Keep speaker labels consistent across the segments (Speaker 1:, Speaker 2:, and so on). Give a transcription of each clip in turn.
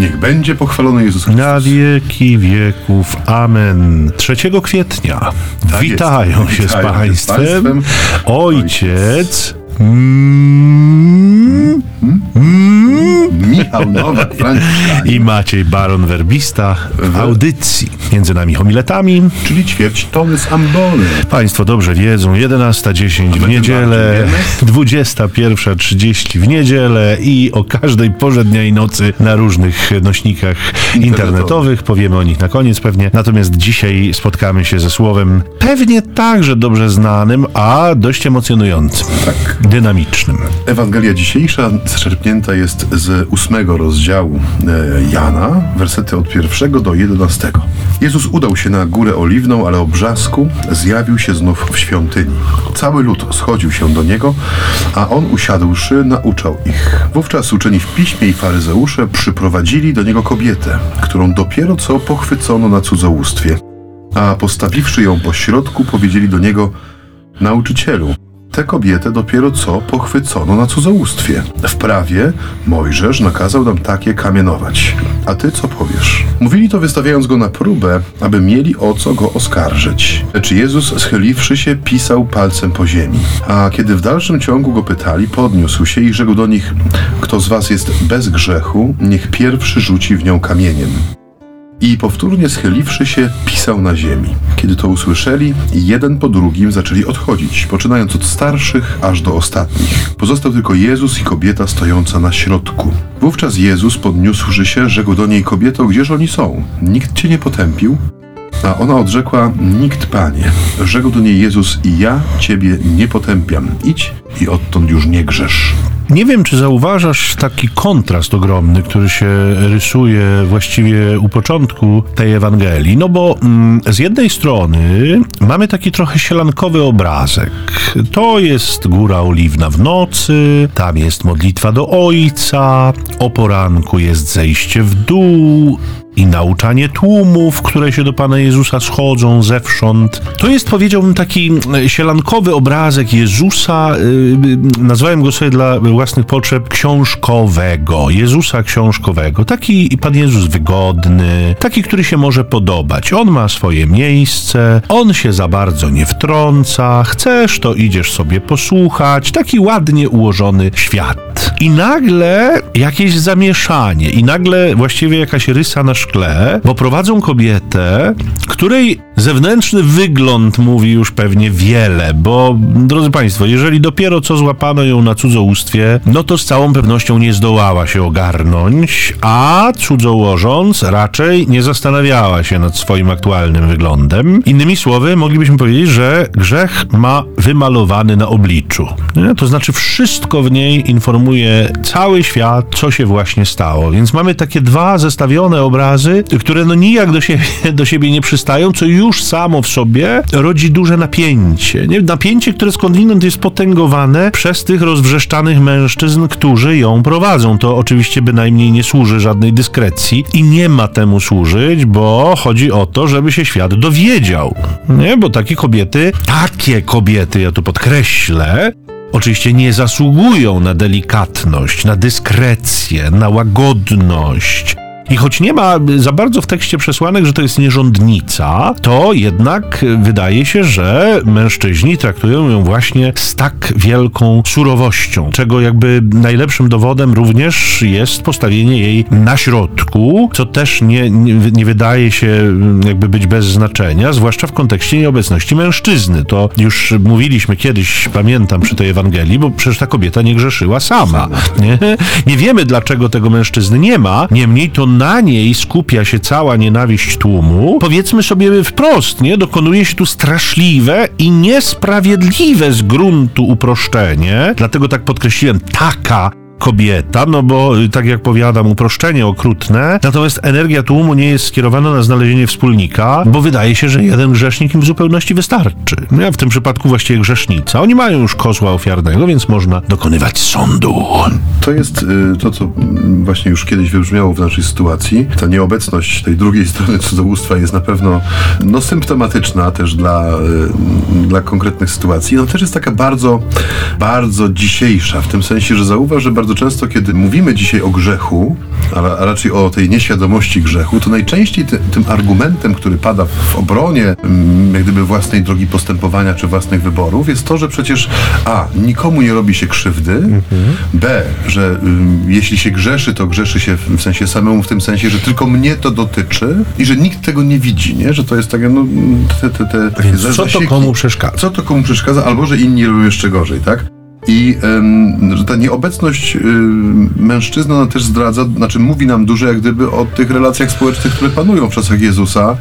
Speaker 1: Niech będzie pochwalony Jezus Chrystus.
Speaker 2: Na wieki wieków. Amen. 3 kwietnia
Speaker 1: Tak
Speaker 2: witają
Speaker 1: jest.
Speaker 2: się z
Speaker 1: Witają z
Speaker 2: Państwem
Speaker 1: państwem.
Speaker 2: ojciec. Mm,
Speaker 1: Michał Nowak, Franciszkanin,
Speaker 2: I Maciej Baron Werbista w audycji między nami homiletami.
Speaker 1: czyli ćwierć tony z ambony.
Speaker 2: Państwo dobrze wiedzą, 11.10 w niedzielę,
Speaker 1: tym
Speaker 2: 21.30 w niedzielę i o każdej porze dnia i nocy na różnych nośnikach internetowych. Powiemy o nich na koniec pewnie. Natomiast dzisiaj spotkamy się ze słowem pewnie także dobrze znanym, a dość emocjonującym,
Speaker 1: Tak.
Speaker 2: Dynamicznym.
Speaker 1: Ewangelia dzisiejsza zczerpnięta jest z ósmego rozdziału e, Jana, wersety od pierwszego do jedenastego. Jezus udał się na górę oliwną, ale o brzasku zjawił się znów w świątyni. Cały lud schodził się do niego, a on usiadłszy nauczał ich. Wówczas uczeni w piśmie i faryzeusze przyprowadzili do niego kobietę, którą dopiero co pochwycono na cudzołóstwie. A postawiwszy ją po środku, powiedzieli do niego: Nauczycielu, tę kobietę dopiero co pochwycono na cudzołóstwie. W prawie Mojżesz nakazał nam takie kamienować. A ty co powiesz? Mówili to wystawiając go na próbę, aby mieli o co go oskarżyć. Lecz Jezus, schyliwszy się, pisał palcem po ziemi. A kiedy w dalszym ciągu go pytali, podniósł się i rzekł do nich: Kto z was jest bez grzechu, niech pierwszy rzuci w nią kamieniem. I powtórnie schyliwszy się, pisał na ziemi. Kiedy to usłyszeli, jeden po drugim zaczęli odchodzić, poczynając od starszych aż do ostatnich. Pozostał tylko Jezus i kobieta stojąca na środku. Wówczas Jezus, podniósłszy się, rzekł do niej: Kobieto, gdzież oni są? Nikt cię nie potępił? A ona odrzekła: Nikt, panie. Rzekł do niej Jezus: I ja ciebie nie potępiam. Idź i odtąd już nie grzesz.
Speaker 2: Nie wiem, czy zauważasz taki kontrast ogromny, który się rysuje właściwie u początku tej Ewangelii. No bo mm, z jednej strony mamy taki trochę sielankowy obrazek. To jest Góra Oliwna w nocy, tam jest modlitwa do Ojca, o poranku jest zejście w dół, i nauczanie tłumów, które się do Pana Jezusa schodzą zewsząd. To jest, powiedziałbym, taki e, sielankowy obrazek Jezusa, yy, nazwałem go sobie dla własnych potrzeb książkowego, Jezusa książkowego. Taki Pan Jezus wygodny, taki, który się może podobać. On ma swoje miejsce, on się za bardzo nie wtrąca, chcesz, to idziesz sobie posłuchać. Taki ładnie ułożony świat. I nagle jakieś zamieszanie, i nagle właściwie jakaś rysa na szkle, bo prowadzą kobietę, której zewnętrzny wygląd mówi już pewnie wiele, bo drodzy Państwo, jeżeli dopiero co złapano ją na cudzołóstwie, no to z całą pewnością nie zdołała się ogarnąć, a cudzołożąc raczej nie zastanawiała się nad swoim aktualnym wyglądem. Innymi słowy, moglibyśmy powiedzieć, że grzech ma wymalowany na obliczu. Nie? To znaczy wszystko w niej informuje cały świat, co się właśnie stało. Więc mamy takie dwa zestawione obrazy, które no nijak do siebie, do siebie nie przystają, co już samo w sobie rodzi duże napięcie. Nie? Napięcie, które skądinąd jest potęgowane przez tych rozwrzeszczanych mężczyzn, którzy ją prowadzą. To oczywiście bynajmniej nie służy żadnej dyskrecji i nie ma temu służyć, bo chodzi o to, żeby się świat dowiedział. Nie? Bo takie kobiety, takie kobiety, ja tu podkreślę, Oczywiście nie zasługują na delikatność, na dyskrecję, na łagodność. I choć nie ma za bardzo w tekście przesłanek, że to jest nierządnica, to jednak wydaje się, że mężczyźni traktują ją właśnie z tak wielką surowością, czego jakby najlepszym dowodem również jest postawienie jej na środku, co też nie, nie, nie wydaje się jakby być bez znaczenia, zwłaszcza w kontekście nieobecności mężczyzny. To już mówiliśmy kiedyś, pamiętam przy tej Ewangelii, bo przecież ta kobieta nie grzeszyła sama. Nie, nie wiemy, dlaczego tego mężczyzny nie ma, niemniej to na niej skupia się cała nienawiść tłumu, powiedzmy sobie wprost, nie? Dokonuje się tu straszliwe i niesprawiedliwe z gruntu uproszczenie, dlatego tak podkreśliłem, taka kobieta, no bo tak jak powiadam, uproszczenie okrutne, natomiast energia tłumu nie jest skierowana na znalezienie wspólnika, bo wydaje się, że jeden grzesznik im w zupełności wystarczy. Ja w tym przypadku właściwie grzesznica. Oni mają już kozła ofiarnego, więc można dokonywać sądu.
Speaker 1: To jest y, to, co mm, właśnie już kiedyś wybrzmiało w naszej sytuacji. Ta nieobecność tej drugiej strony cudzołóstwa jest na pewno no, symptomatyczna też dla, y, dla konkretnych sytuacji. No też jest taka bardzo, bardzo dzisiejsza, w tym sensie, że zauważ, że bardzo bardzo często, kiedy mówimy dzisiaj o grzechu, a, raczej o tej nieświadomości grzechu, to najczęściej ty, tym argumentem, który pada w obronie mm, jak gdyby własnej drogi postępowania czy własnych wyborów, jest to, że przecież a, nikomu nie robi się krzywdy, b, że ym, jeśli się grzeszy, to grzeszy się w, sensie samemu, w tym sensie, że tylko mnie to dotyczy i że nikt tego nie widzi, nie? Że to jest takie, no, te, te, te takie
Speaker 2: Więc co to komu przeszkadza?
Speaker 1: Co to komu przeszkadza, albo że inni robią jeszcze gorzej, tak? I że ta nieobecność ym, mężczyzny ona też zdradza, znaczy mówi nam dużo jak gdyby o tych relacjach społecznych, które panują w czasach Jezusa,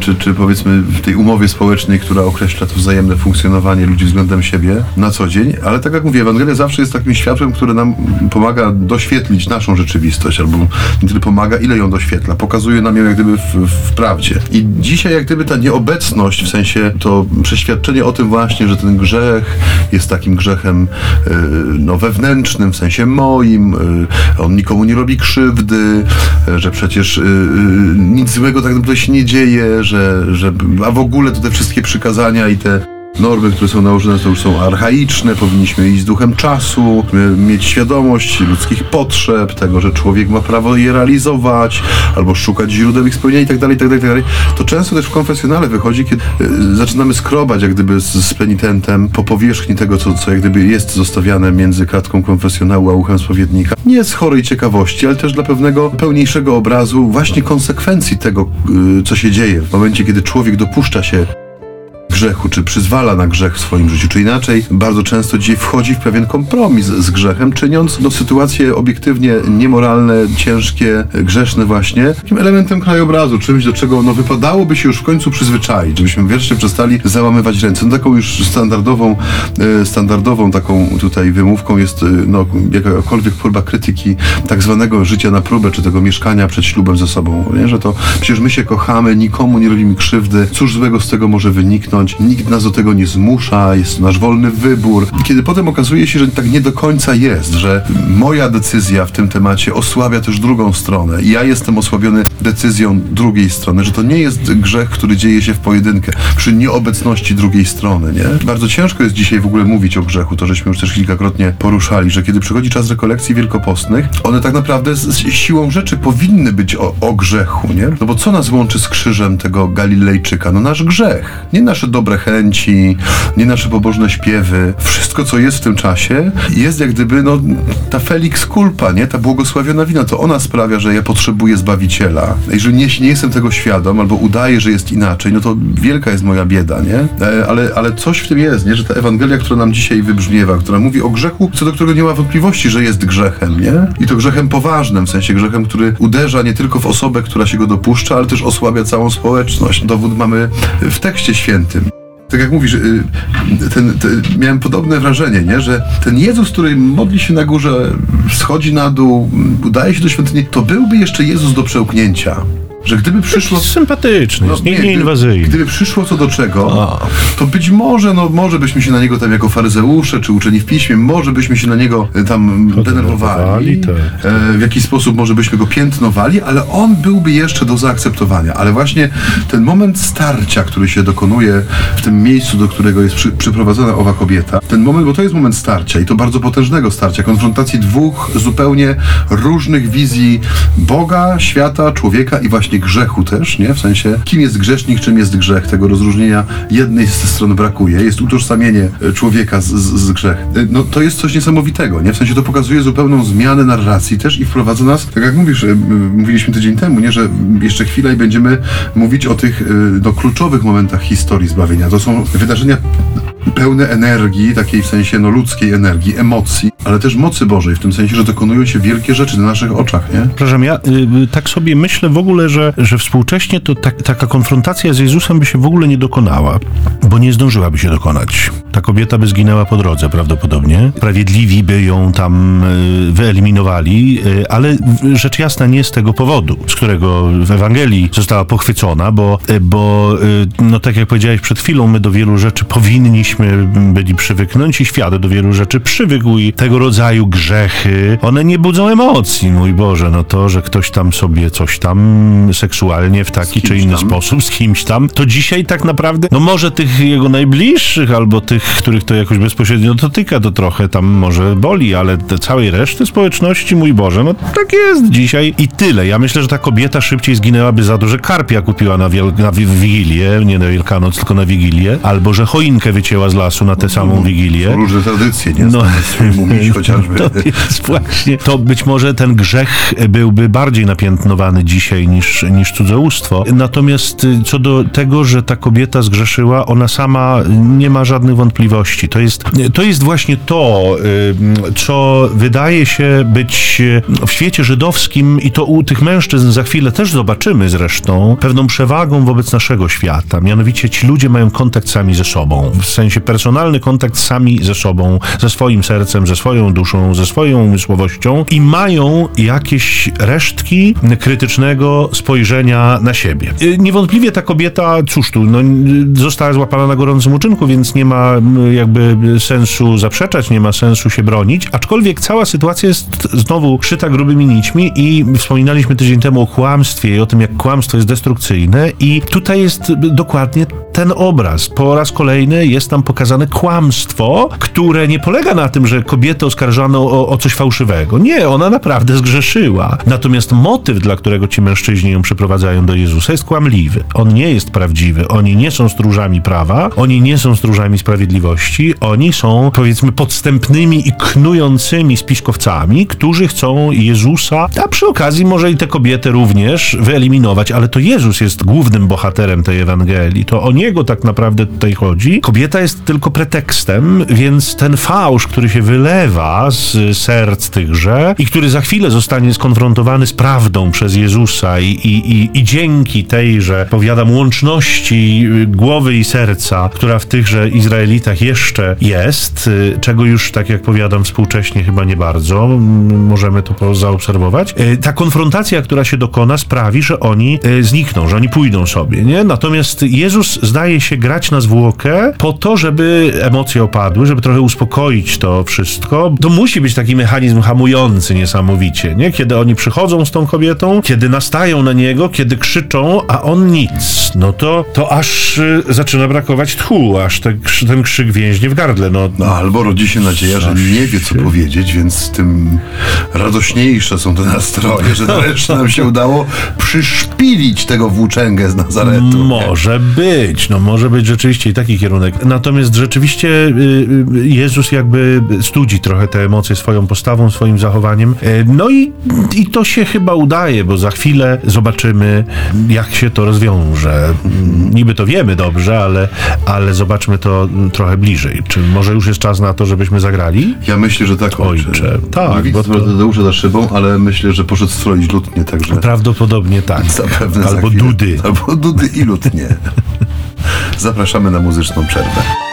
Speaker 1: czy, czy powiedzmy w tej umowie społecznej, która określa to wzajemne funkcjonowanie ludzi względem siebie na co dzień. Ale tak jak mówię, Ewangelia zawsze jest takim światłem, które nam pomaga doświetlić naszą rzeczywistość, albo nie tyle pomaga, ile ją doświetla. Pokazuje nam ją jak gdyby w, w prawdzie. I dzisiaj jak gdyby ta nieobecność, w sensie to przeświadczenie o tym właśnie, że ten grzech jest takim grzechem y, no, wewnętrznym, w sensie moim, y, on nikomu nie robi krzywdy, y, że przecież nic złego tak naprawdę się nie dzieje, że, że a w ogóle to te wszystkie przykazania i te normy, które są nałożone, to już są archaiczne, powinniśmy iść z duchem czasu, mieć świadomość ludzkich potrzeb, tego, że człowiek ma prawo je realizować, albo szukać źródeł ich spełnienia itd., itd., itd. To często też w konfesjonale wychodzi, kiedy y, zaczynamy skrobać jak gdyby z, penitentem po powierzchni tego, co, co jak gdyby jest zostawiane między kratką konfesjonału a uchem spowiednika. Nie z chorej ciekawości, ale też dla pewnego pełniejszego obrazu właśnie konsekwencji tego, y, co się dzieje w momencie, kiedy człowiek dopuszcza się grzechu, czy przyzwala na grzech w swoim życiu, czy inaczej, bardzo często dzisiaj wchodzi w pewien kompromis z grzechem, czyniąc no, sytuacje obiektywnie niemoralne, ciężkie, grzeszne właśnie, takim elementem krajobrazu, czymś, do czego no, wypadałoby się już w końcu przyzwyczaić, żebyśmy wreszcie przestali załamywać ręce. No, taką już standardową, e, standardową taką tutaj wymówką jest e, no, jakakolwiek próba krytyki tak zwanego życia na próbę, czy tego mieszkania przed ślubem ze sobą, nie? że to przecież my się kochamy, nikomu nie robimy krzywdy, cóż złego z tego może wyniknąć, nikt nas do tego nie zmusza, jest to nasz wolny wybór. Kiedy potem okazuje się, że tak nie do końca jest, że moja decyzja w tym temacie osłabia też drugą stronę i ja jestem osłabiony decyzją drugiej strony, że to nie jest grzech, który dzieje się w pojedynkę, przy nieobecności drugiej strony, nie? Bardzo ciężko jest dzisiaj w ogóle mówić o grzechu, to żeśmy już też kilkakrotnie poruszali, że kiedy przychodzi czas rekolekcji wielkopostnych, one tak naprawdę z, z siłą rzeczy powinny być o, o grzechu, nie? No bo co nas łączy z krzyżem tego Galilejczyka? No nasz grzech, nie nasze dobre chęci, nie nasze pobożne śpiewy. Wszystko, co jest w tym czasie, jest jak gdyby, no, ta felix culpa, nie? Ta błogosławiona wina, to ona sprawia, że ja potrzebuję Zbawiciela. Jeżeli nie, nie jestem tego świadom, albo udaję, że jest inaczej, no to wielka jest moja bieda, nie? E, Ale, ale coś w tym jest, nie? Że ta Ewangelia, która nam dzisiaj wybrzmiewa, która mówi o grzechu, co do którego nie ma wątpliwości, że jest grzechem, nie? I to grzechem poważnym, w sensie grzechem, który uderza nie tylko w osobę, która się go dopuszcza, ale też osłabia całą społeczność. Dowód mamy w tekście świętym. Tak jak mówisz, y, ten, ten, miałem podobne wrażenie, nie? że ten Jezus, który modli się na górze, schodzi na dół, udaje się do świątyni, to byłby jeszcze Jezus do przełknięcia. Że gdyby przyszło...
Speaker 2: Sympatyczny, jest nie,
Speaker 1: nie,
Speaker 2: nieinwazyjny.
Speaker 1: Gdyby przyszło co do czego,
Speaker 2: A.
Speaker 1: to być może, no może byśmy się na niego tam jako faryzeusze, czy uczeni w piśmie, może byśmy się na niego e, tam denerwowali,
Speaker 2: Podenerwowali, tak.
Speaker 1: e, w jakiś sposób może byśmy go piętnowali, ale on byłby jeszcze do zaakceptowania. Ale właśnie ten moment starcia, który się dokonuje w tym miejscu, do którego jest przy, przyprowadzona owa kobieta, ten moment, bo to jest moment starcia i to bardzo potężnego starcia, konfrontacji dwóch zupełnie różnych wizji Boga, świata, człowieka i właśnie grzechu też, nie? W sensie, kim jest grzesznik, czym jest grzech. Tego rozróżnienia jednej z stron brakuje. Jest utożsamienie e, człowieka z, z, z grzechem. E, No to jest coś niesamowitego, nie? W sensie to pokazuje zupełną zmianę narracji też i wprowadza nas, tak jak mówisz, e, mówiliśmy tydzień temu, nie? Że jeszcze chwilę i będziemy mówić o tych no, kluczowych momentach historii zbawienia. To są wydarzenia pełne energii, takiej w sensie no, ludzkiej energii, emocji, ale też mocy Bożej, w tym sensie, że dokonują się wielkie rzeczy na naszych oczach, nie?
Speaker 2: Przepraszam, ja y, y, tak sobie myślę w ogóle, że, że współcześnie to tak, taka konfrontacja z Jezusem by się w ogóle nie dokonała, bo nie zdążyłaby się dokonać. Ta kobieta by zginęła po drodze prawdopodobnie. Sprawiedliwi by ją tam y, wyeliminowali, y, ale rzecz jasna nie z tego powodu, z którego w Ewangelii została pochwycona, bo, y, bo no tak jak powiedziałeś przed chwilą, my do wielu rzeczy powinni powinniśmy byli przywyknąć i świat do wielu rzeczy przywykł i tego rodzaju grzechy, one nie budzą emocji, mój Boże, no to, że ktoś tam sobie coś tam seksualnie w taki czy inny tam. sposób z kimś tam, to dzisiaj tak naprawdę, no może tych jego najbliższych albo tych, których to jakoś bezpośrednio dotyka, to trochę tam może boli, ale te całej reszty społeczności, mój Boże, no tak jest dzisiaj i tyle. Ja myślę, że ta kobieta szybciej zginęłaby za to, że karpia kupiła na, wiel- na Wigilię, nie na Wielkanoc, tylko na Wigilię, albo że choinkę wycięła z lasu na tę samą Wigilię.
Speaker 1: Są różne tradycje, nie? No, mówić chociażby.
Speaker 2: To jest właśnie, to być może ten grzech byłby bardziej napiętnowany dzisiaj niż, niż cudzołóstwo. Natomiast y, co do tego, że ta kobieta zgrzeszyła, ona sama nie ma żadnych wątpliwości. To jest, to jest właśnie to, y, co wydaje się być w świecie żydowskim i to u tych mężczyzn za chwilę też zobaczymy zresztą, pewną przewagą wobec naszego świata. Mianowicie ci ludzie mają kontakt sami ze sobą. W sensie personalny kontakt sami ze sobą, ze swoim sercem, ze swoją duszą, ze swoją umysłowością i mają jakieś resztki krytycznego spojrzenia na siebie. Y, niewątpliwie ta kobieta, cóż tu, no, została złapana na gorącym uczynku, więc nie ma jakby sensu zaprzeczać, nie ma sensu się bronić, aczkolwiek cała sytuacja jest znowu szyta grubymi nićmi i wspominaliśmy tydzień temu o kłamstwie i o tym, jak kłamstwo jest destrukcyjne i tutaj jest dokładnie ten obraz. Po raz kolejny jest tam pokazane kłamstwo, które nie polega na tym, że kobietę oskarżano o, o coś fałszywego. Nie, ona naprawdę zgrzeszyła. Natomiast motyw, dla którego ci mężczyźni ją przyprowadzają do Jezusa, jest kłamliwy. On nie jest prawdziwy. Oni nie są stróżami prawa, oni nie są stróżami sprawiedliwości, oni są, powiedzmy, podstępnymi i knującymi spiskowcami, którzy chcą Jezusa, a przy okazji może i tę kobietę również wyeliminować, ale to Jezus jest głównym bohaterem tej Ewangelii. To o niego tak naprawdę tutaj chodzi. Kobieta jest tylko pretekstem, więc ten fałsz, który się wylewa z serc tychże i który za chwilę zostanie skonfrontowany z prawdą przez Jezusa i, i, i, i dzięki tejże, powiadam, łączności głowy i serca, która w tychże Izraelitach jeszcze jest, y, czego już, tak jak powiadam, współcześnie chyba nie bardzo możemy to zaobserwować. Y, ta konfrontacja, która się dokona, sprawi, że oni y, znikną, że oni pójdą sobie, nie? Natomiast Jezus zdaje się grać na zwłokę po to, żeby emocje opadły, żeby trochę uspokoić to wszystko. To musi być taki mechanizm hamujący niesamowicie, nie? Kiedy oni przychodzą z tą kobietą, kiedy nastają na niego, kiedy krzyczą, a on nic. No to, to aż y, zaczyna brakować tchu, aż te, ten krzyk więźnie w gardle. No,
Speaker 1: no albo rodzi się nadzieja, że nie wie, co powiedzieć, więc tym radośniejsze są te nastroje, że nareszcie nam się udało przyszpilić tego włóczęgę z Nazaretu.
Speaker 2: Może być, no może być rzeczywiście i taki kierunek. Natomiast rzeczywiście y, y, Jezus jakby studzi trochę te emocje swoją postawą, swoim zachowaniem. E, no i, i to się chyba udaje, bo za chwilę zobaczymy, jak się to rozwiąże. Niby to wiemy dobrze, ale, ale zobaczmy to trochę bliżej. Czy może już jest czas na to, żebyśmy zagrali?
Speaker 1: Ja myślę, że tak.
Speaker 2: Ojcze.
Speaker 1: Tak. Nie widzę Tadeusza za szybą, ale myślę, że poszedł stroić lutnie, także...
Speaker 2: Prawdopodobnie tak.
Speaker 1: Zapewne
Speaker 2: Albo dudy.
Speaker 1: Albo dudy i lutnie. Zapraszamy na muzyczną przerwę.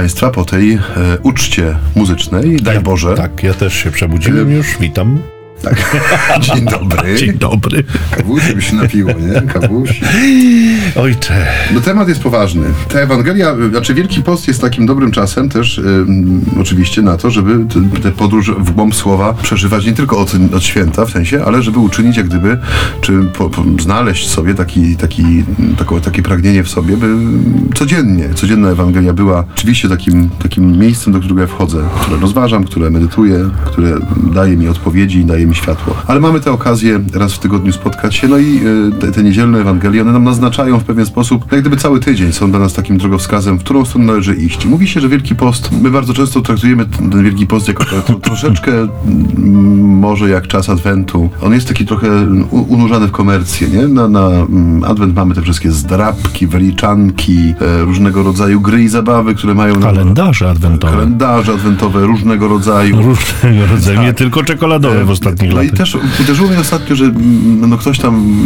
Speaker 1: Państwa po tej e, uczcie muzycznej. Daj
Speaker 2: ja,
Speaker 1: Boże.
Speaker 2: Tak, ja też się przebudziłem e, już. Witam.
Speaker 1: Tak. Dzień dobry.
Speaker 2: Dzień dobry.
Speaker 1: Kawusi by się napiło, nie? Kawusi.
Speaker 2: Ojcze.
Speaker 1: No temat jest poważny. Ta Ewangelia, znaczy Wielki Post jest takim dobrym czasem też ym, oczywiście na to, żeby tę podróż w głąb słowa przeżywać nie tylko od, od święta w sensie, ale żeby uczynić jak gdyby, czy po, po, znaleźć sobie taki, taki, tako, takie pragnienie w sobie, by codziennie, codzienna Ewangelia była oczywiście takim, takim miejscem, do którego ja wchodzę, które rozważam, które medytuję, które daje mi odpowiedzi daje mi światło. Ale mamy tę okazję raz w tygodniu spotkać się, no i y, te, te niedzielne Ewangelie, one nam naznaczają w pewien sposób, jak gdyby cały tydzień są dla nas takim drogowskazem, w którą stronę należy iść. Mówi się, że Wielki Post, my bardzo często traktujemy ten Wielki Post jako troszeczkę mm, może jak czas Adwentu. On jest taki trochę u, unurzany w komercję, nie? Na, na mm, Adwent mamy te wszystkie zdrabki, wyliczanki, e, różnego rodzaju gry i zabawy, które mają...
Speaker 2: Kalendarze adwentowe.
Speaker 1: Kalendarze adwentowe różnego rodzaju.
Speaker 2: Różnego rodzaju, nie tylko czekoladowe w ostatnich
Speaker 1: No i też uderzyło mnie ostatnio, że mm, no ktoś tam,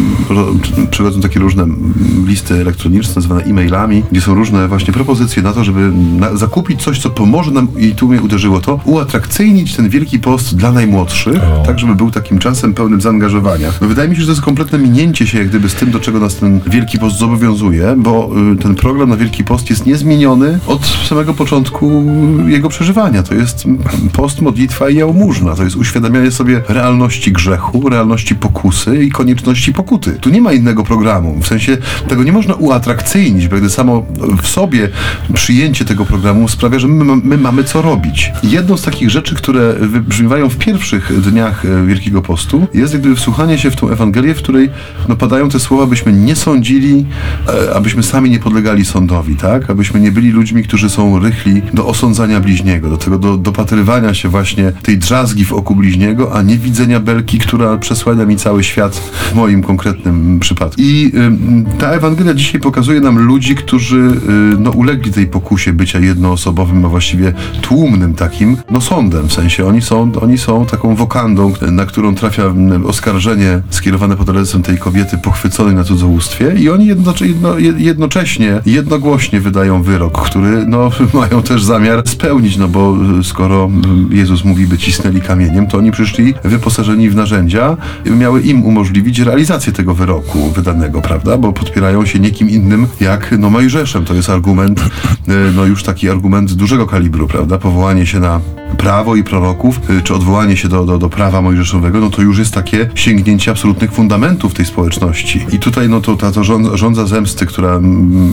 Speaker 1: przychodzą takie różne mm, listy elektroniczne nazywane e-mailami, gdzie są różne właśnie propozycje na to, żeby na, zakupić coś, co pomoże nam, i tu mnie uderzyło to, uatrakcyjnić ten Wielki Post dla najmłodszych,
Speaker 2: O.
Speaker 1: tak żeby był takim czasem pełnym zaangażowania. No wydaje mi się, że to jest kompletne minięcie się jak gdyby z tym, do czego nas ten Wielki Post zobowiązuje, bo y, ten program na Wielki Post jest niezmieniony od samego początku jego przeżywania. To jest post, modlitwa i jałmużna. To jest uświadamianie sobie realności grzechu, realności pokusy i konieczności pokuty. Tu nie ma innego programu. W sensie tego nie można uatrakcyjnić, bo gdy samo w sobie przyjęcie tego programu sprawia, że my, my mamy co robić. Jedną z takich rzeczy, które wybrzmiewają w pierwszych dniach e, Wielkiego Postu, jest jak wsłuchanie się w tą Ewangelię, w której no, padają te słowa, byśmy nie sądzili, e, abyśmy sami nie podlegali sądowi, tak? Abyśmy nie byli ludźmi, którzy są rychli do osądzania bliźniego, do tego do, dopatrywania się właśnie tej drzazgi w oku bliźniego, a nie widzenia belki, która przesłania mi cały świat w moim konkretnym przypadku. I ym, ta Ewangelia dzisiaj pokazuje nam ludzi, którzy y, no, ulegli tej pokusie bycia jednoosobowym, a właściwie tłumnym takim, no sądem, w sensie oni są, oni są taką wokandą, na którą trafia oskarżenie skierowane pod adresem tej kobiety pochwyconej na cudzołóstwie i oni jedno, jedno, jed- jednocześnie, jednogłośnie wydają wyrok, który no, mają też zamiar spełnić, no bo y, skoro y, Jezus mówi, by cisnęli kamieniem, to oni przyszli wyposażeni w narzędzia miały im umożliwić realizację tego wyroku wydanego, prawda? Bo podpierają się niekim innym jak no Mojżeszem. To jest argument, y, no już taki argument dużego kalibru, prawda? Powołanie się na prawo i proroków, y, czy odwołanie się do, do, do prawa mojżeszowego, no to już jest takie sięgnięcie absolutnych fundamentów tej społeczności. I tutaj no to ta to żądza zemsty, która, mm,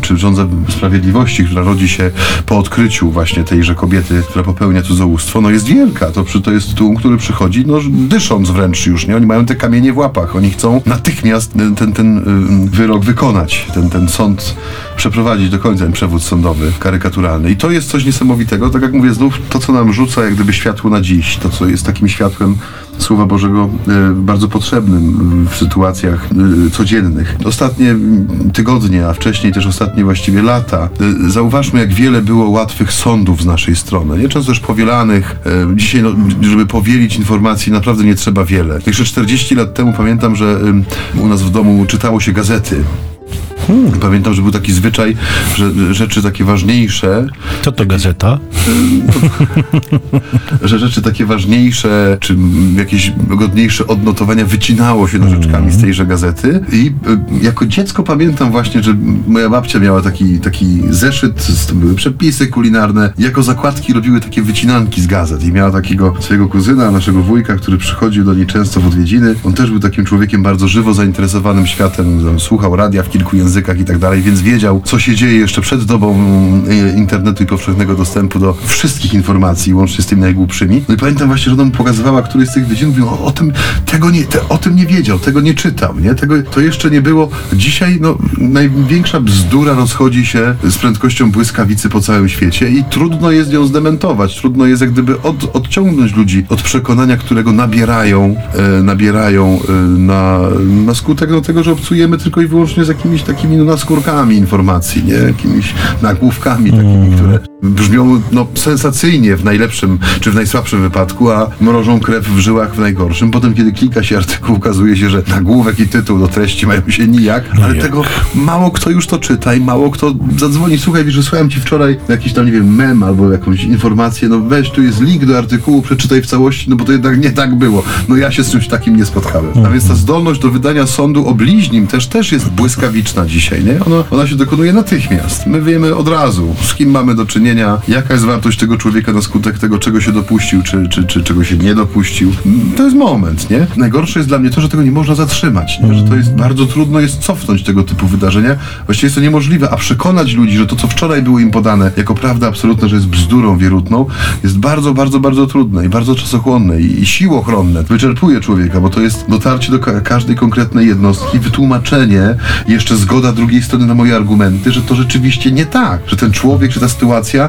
Speaker 1: czy żądza sprawiedliwości, która rodzi się po odkryciu właśnie tejże kobiety, która popełnia cudzołóstwo, no jest wielka. To, to jest tłum, który przychodzi, no dysząc wręcz już, nie? Oni mają te kamienie w łapach. Oni chcą natychmiast ten, ten, ten y, wyrok wykonać, ten, ten sąd przeprowadzić do końca, ten przewód sądowy, karykaturalny. I to jest coś niesamowitego. Tak jak mówię, znów to, co nam rzuca jak gdyby światło na dziś, to, co jest takim światłem Słowa Bożego e, bardzo potrzebnym w sytuacjach e, codziennych. Ostatnie tygodnie, a wcześniej też ostatnie właściwie lata, e, zauważmy, jak wiele było łatwych sądów z naszej strony. Nie często też powielanych. Dzisiaj, no, żeby powielić informacji, naprawdę nie trzeba wiele. Jeszcze 40 lat temu pamiętam, że u nas w domu czytało się gazety. Pamiętam, że był taki zwyczaj, że rzeczy takie ważniejsze
Speaker 2: Co to gazeta?
Speaker 1: że rzeczy takie ważniejsze, czy jakieś godniejsze odnotowania wycinało się nożyczkami z tejże gazety. I y, jako dziecko pamiętam właśnie, że moja babcia miała taki, taki zeszyt, były przepisy kulinarne. Jako zakładki robiły takie wycinanki z gazet. I miała takiego swojego kuzyna, naszego wujka, który przychodził do niej często w odwiedziny. On też był takim człowiekiem bardzo żywo zainteresowanym światem. Słuchał radia w kilku językach i tak dalej, więc wiedział, co się dzieje jeszcze przed dobą mm, internetu i powszechnego dostępu do wszystkich informacji, łącznie z tymi najgłupszymi. No i pamiętam właśnie, że ona mu pokazywała któryś z tych wycinów, mówił, o, o tym, tego nie, te, o tym nie wiedział, tego nie czytał, nie? Tego, to jeszcze nie było. Dzisiaj, no, największa bzdura rozchodzi się z prędkością błyskawicy po całym świecie i trudno jest ją zdementować, trudno jest jak gdyby od, odciągnąć ludzi od przekonania, którego nabierają, e, nabierają e, na, na skutek no, tego, że obcujemy tylko i wyłącznie z jakimiś takimi takimi no, naskórkami informacji, nie? Jakimiś nagłówkami takimi, które brzmią no, sensacyjnie w najlepszym czy w najsłabszym wypadku, a mrożą krew w żyłach w najgorszym. Potem, kiedy klika się artykuł, okazuje się, że nagłówek i tytuł do treści mają się nijak, ale
Speaker 2: Nijak.
Speaker 1: tego mało kto już to czyta i mało kto zadzwoni. Słuchaj, wiesz, wysłałem ci wczoraj jakiś tam, nie wiem, mem albo jakąś informację, no weź, tu jest link do artykułu, przeczytaj w całości, no bo to jednak nie tak było. No ja się z czymś takim nie spotkałem. A więc ta zdolność do wydania sądu o bliźnim też, też jest błyskawiczna dzisiaj, nie? Ona, ona się dokonuje natychmiast. My wiemy od razu, z kim mamy do czynienia, jaka jest wartość tego człowieka na skutek tego, czego się dopuścił, czy, czy, czy czego się nie dopuścił. To jest moment, nie? Najgorsze jest dla mnie to, że tego nie można zatrzymać, nie? że to jest bardzo trudno jest cofnąć tego typu wydarzenia. Właściwie jest to niemożliwe, a przekonać ludzi, że to, co wczoraj było im podane jako prawda absolutna, że jest bzdurą wierutną, jest bardzo, bardzo, bardzo trudne i bardzo czasochłonne i, i siłochronne. Wyczerpuje człowieka, bo to jest dotarcie do ka- każdej konkretnej jednostki, wytłumaczenie, jeszcze zgoda drugiej strony na moje argumenty, że to rzeczywiście nie tak, że ten człowiek, czy ta sytuacja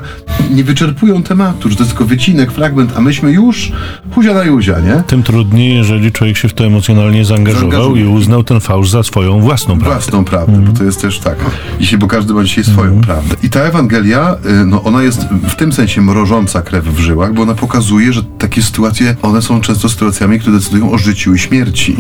Speaker 1: nie wyczerpują tematu, że to jest tylko wycinek, fragment, a myśmy już huzia na juzia, nie?
Speaker 2: Tym trudniej, jeżeli człowiek się w to emocjonalnie zaangażował
Speaker 1: Zaangażuje.
Speaker 2: i uznał ten fałsz za swoją własną prawdę.
Speaker 1: Własną prawdę, bo to jest też tak. Dzisiaj, bo każdy ma dzisiaj swoją prawdę. I ta Ewangelia, y, no ona jest w tym sensie mrożąca krew w żyłach, bo ona pokazuje, że takie sytuacje, one są często sytuacjami, które decydują o życiu i śmierci.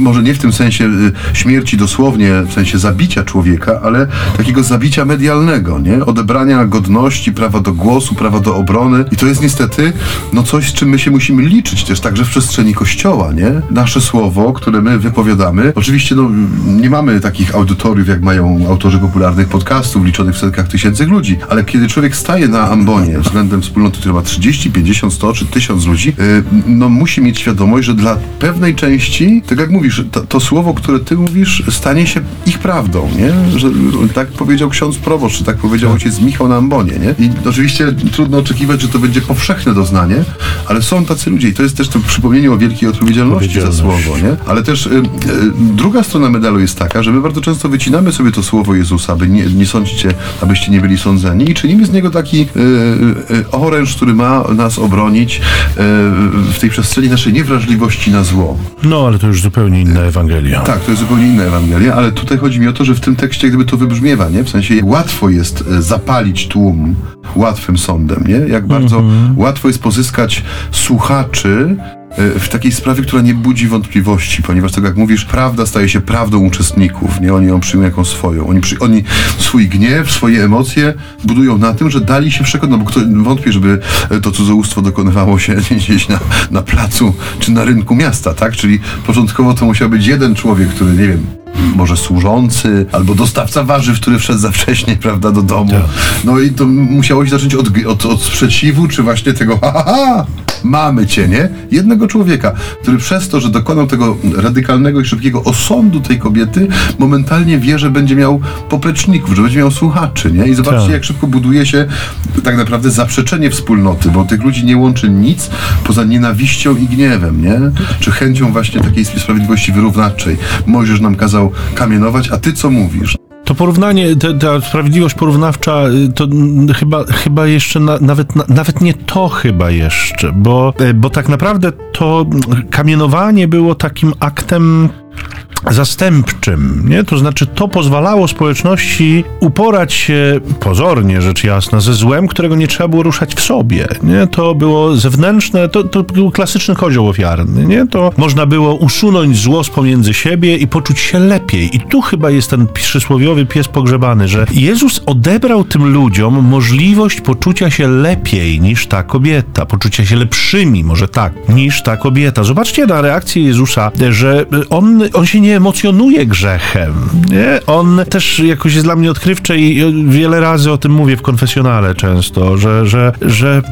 Speaker 1: Może nie w tym sensie y, śmierci dosłownie, w sensie zabicia człowieka, ale takiego zabicia medialnego, nie? Odebrania godności, prawa do głosu, prawa do obrony. I to jest niestety, no coś, z czym my się musimy liczyć też także w przestrzeni Kościoła, nie? Nasze słowo, które my wypowiadamy, oczywiście no, nie mamy takich audytoriów, jak mają autorzy popularnych podcastów, liczonych w setkach tysięcy ludzi, ale kiedy człowiek staje na ambonie względem wspólnoty, która ma 30, 50, 100 czy 1000 ludzi, yy, no musi mieć świadomość, że dla pewnej części, tak jak mówisz, to, to słowo, które ty mówisz, stanie się ich prawdą, nie? Że tak powiedział ksiądz proboszcz, czy tak powiedział ojciec Michał na ambonie, nie? I oczywiście trudno oczekiwać, że to będzie powszechne doznanie, ale są tacy ludzie i to jest też to przypomnienie o wielkiej odpowiedzialności za słowo, nie? Ale też y, y, druga strona medalu jest taka, że my bardzo często wycinamy sobie to słowo Jezusa, aby nie, nie sądzicie, abyście nie byli sądzeni i czynimy z niego taki y, y, y, oręż, który ma nas obronić y, w tej przestrzeni naszej niewrażliwości na zło.
Speaker 2: No, ale to już zupełnie inna Ewangelia.
Speaker 1: Tak, to jest zupełnie inna Ewangelia, ale tutaj chodzi mi o to, że w tym tekście gdyby to wybrzmiewa, nie? W sensie łatwo jest e, zapalić tłum łatwym sądem, nie? Jak bardzo łatwo jest pozyskać słuchaczy e, w takiej sprawie, która nie budzi wątpliwości, ponieważ tak jak mówisz, prawda staje się prawdą uczestników, nie? Oni ją przyjmują jako swoją. Oni, przy, oni swój gniew, swoje emocje budują na tym, że dali się przekonać, no bo kto wątpi, żeby e, to cudzołóstwo dokonywało się gdzieś na, na placu czy na rynku miasta, tak? Czyli początkowo to musiał być jeden człowiek, który, nie wiem, może służący, albo dostawca warzyw, który wszedł za wcześnie, prawda, do domu. No i to musiało się zacząć od, od, od sprzeciwu, czy właśnie tego ha, ha, ha, mamy cię, nie? Jednego człowieka, który przez to, że dokonał tego radykalnego i szybkiego osądu tej kobiety, momentalnie wie, że będzie miał popleczników, że będzie miał słuchaczy, nie? I zobaczcie,
Speaker 2: Tak.
Speaker 1: jak szybko buduje się tak naprawdę zaprzeczenie wspólnoty, bo tych ludzi nie łączy nic poza nienawiścią i gniewem, nie? Czy chęcią właśnie takiej sprawiedliwości wyrównawczej. Mojżesz nam kazał kamienować, a ty co mówisz?
Speaker 2: To porównanie, te, ta sprawiedliwość porównawcza, y, to chyba, chyba jeszcze na, nawet, na, nawet nie to chyba jeszcze, bo, e, bo tak naprawdę to kamienowanie było takim aktem zastępczym, nie? To znaczy to pozwalało społeczności uporać się pozornie, rzecz jasna, ze złem, którego nie trzeba było ruszać w sobie, nie? To było zewnętrzne, to, to był klasyczny kozioł ofiarny, nie? To można było usunąć zło z pomiędzy siebie i poczuć się lepiej. I tu chyba jest ten przysłowiowy pies pogrzebany, że Jezus odebrał tym ludziom możliwość poczucia się lepiej niż ta kobieta, poczucia się lepszymi, może tak, niż ta kobieta. Zobaczcie na reakcję Jezusa, że on, on się nie emocjonuje grzechem, nie? On też jakoś jest dla mnie odkrywcze i wiele razy o tym mówię w konfesjonale często, że, że, że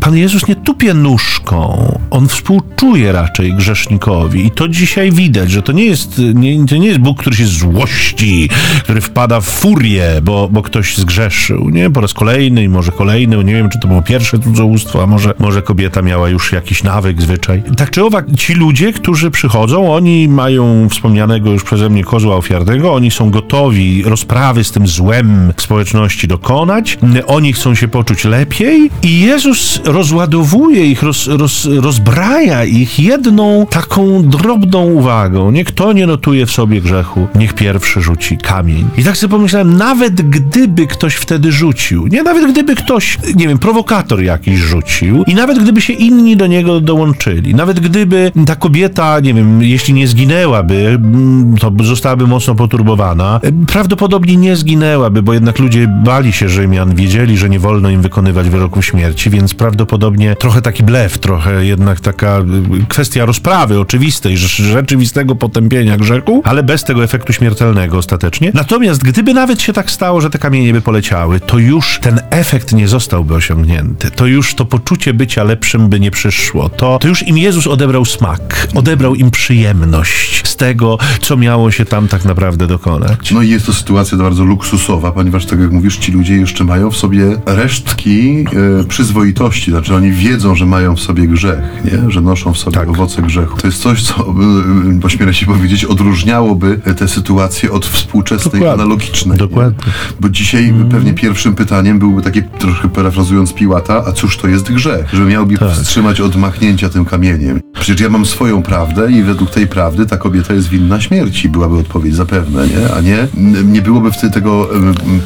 Speaker 2: Pan Jezus nie tupie nóżką, on współczuje raczej grzesznikowi i to dzisiaj widać, że to nie jest, nie, to nie jest Bóg, który się złości, który wpada w furię, bo, bo ktoś zgrzeszył, nie? Po raz kolejny i może kolejny, nie wiem, czy to było pierwsze cudzołóstwo, a może, może kobieta miała już jakiś nawyk, zwyczaj. Tak czy owak, ci ludzie, którzy przychodzą, oni mają wspomnianego już przeze mnie kozła ofiarnego, oni są gotowi rozprawy z tym złem w społeczności dokonać, oni chcą się poczuć lepiej i Jezus rozładowuje ich, roz, roz, rozbraja ich jedną taką drobną uwagą. Nie kto nie notuje w sobie grzechu, niech pierwszy rzuci kamień. I tak sobie pomyślałem, nawet gdyby ktoś wtedy rzucił, nie nawet gdyby ktoś, nie wiem, prowokator jakiś rzucił i nawet gdyby się inni do niego dołączyli, nawet gdyby ta kobieta, nie wiem, jeśli nie zginęłaby, to zostałaby mocno poturbowana, prawdopodobnie nie zginęłaby, bo jednak ludzie bali się Rzymian, wiedzieli, że nie wolno im wykonywać wyroku śmierci, więc prawdopodobnie trochę taki blef, trochę jednak taka y, kwestia rozprawy oczywistej, rzeczywistego potępienia grzechu, ale bez tego efektu śmiertelnego ostatecznie. Natomiast gdyby nawet się tak stało, że te kamienie by poleciały, to już ten efekt nie zostałby osiągnięty. To już to poczucie bycia lepszym by nie przyszło. To, to już im Jezus odebrał smak, odebrał im przyjemność z tego, co miało się tam tak naprawdę dokonać.
Speaker 1: No i jest to sytuacja bardzo luksusowa, ponieważ tak jak mówisz, ci ludzie jeszcze mają w sobie resztki e, przyzwoitości, znaczy oni wiedzą, że mają w sobie grzech, nie? że noszą w sobie tak. owoce grzechu. To jest coś, co, pośmielę się powiedzieć, odróżniałoby tę sytuację od współczesnej, Dokładnie. analogicznej.
Speaker 2: Dokładnie.
Speaker 1: Nie? Bo dzisiaj mm. pewnie pierwszym pytaniem byłby takie, trochę parafrazując Piłata, a cóż to jest grzech? Że miałby tak. wstrzymać od machnięcia tym kamieniem. Przecież ja mam swoją prawdę i według tej prawdy ta kobieta jest winna śmierci, byłaby odpowiedź zapewne, nie? A nie, nie byłoby wtedy tego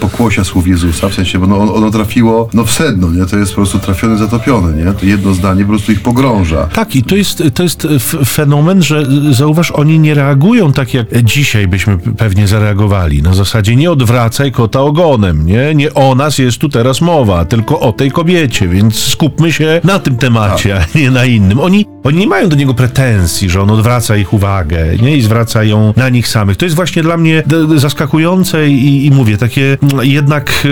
Speaker 1: pokłosia słów Jezusa, w sensie, bo no, ono trafiło no w sedno, nie? To jest po prostu trafione, zatopione, nie? To jedno zdanie po prostu ich pogrąża.
Speaker 2: Tak, i to jest, to jest fenomen, że zauważ, oni nie reagują tak, jak dzisiaj byśmy pewnie zareagowali. Na zasadzie nie odwracaj kota ogonem, nie? Nie o nas jest tu teraz mowa, tylko o tej kobiecie, więc skupmy się na tym temacie, tak. a nie na innym. Oni, oni nie mają do niego pretensji, że on odwraca ich uwagę, nie? I zwraca ją na nich samych. To jest właśnie dla mnie zaskakujące i, i mówię, takie jednak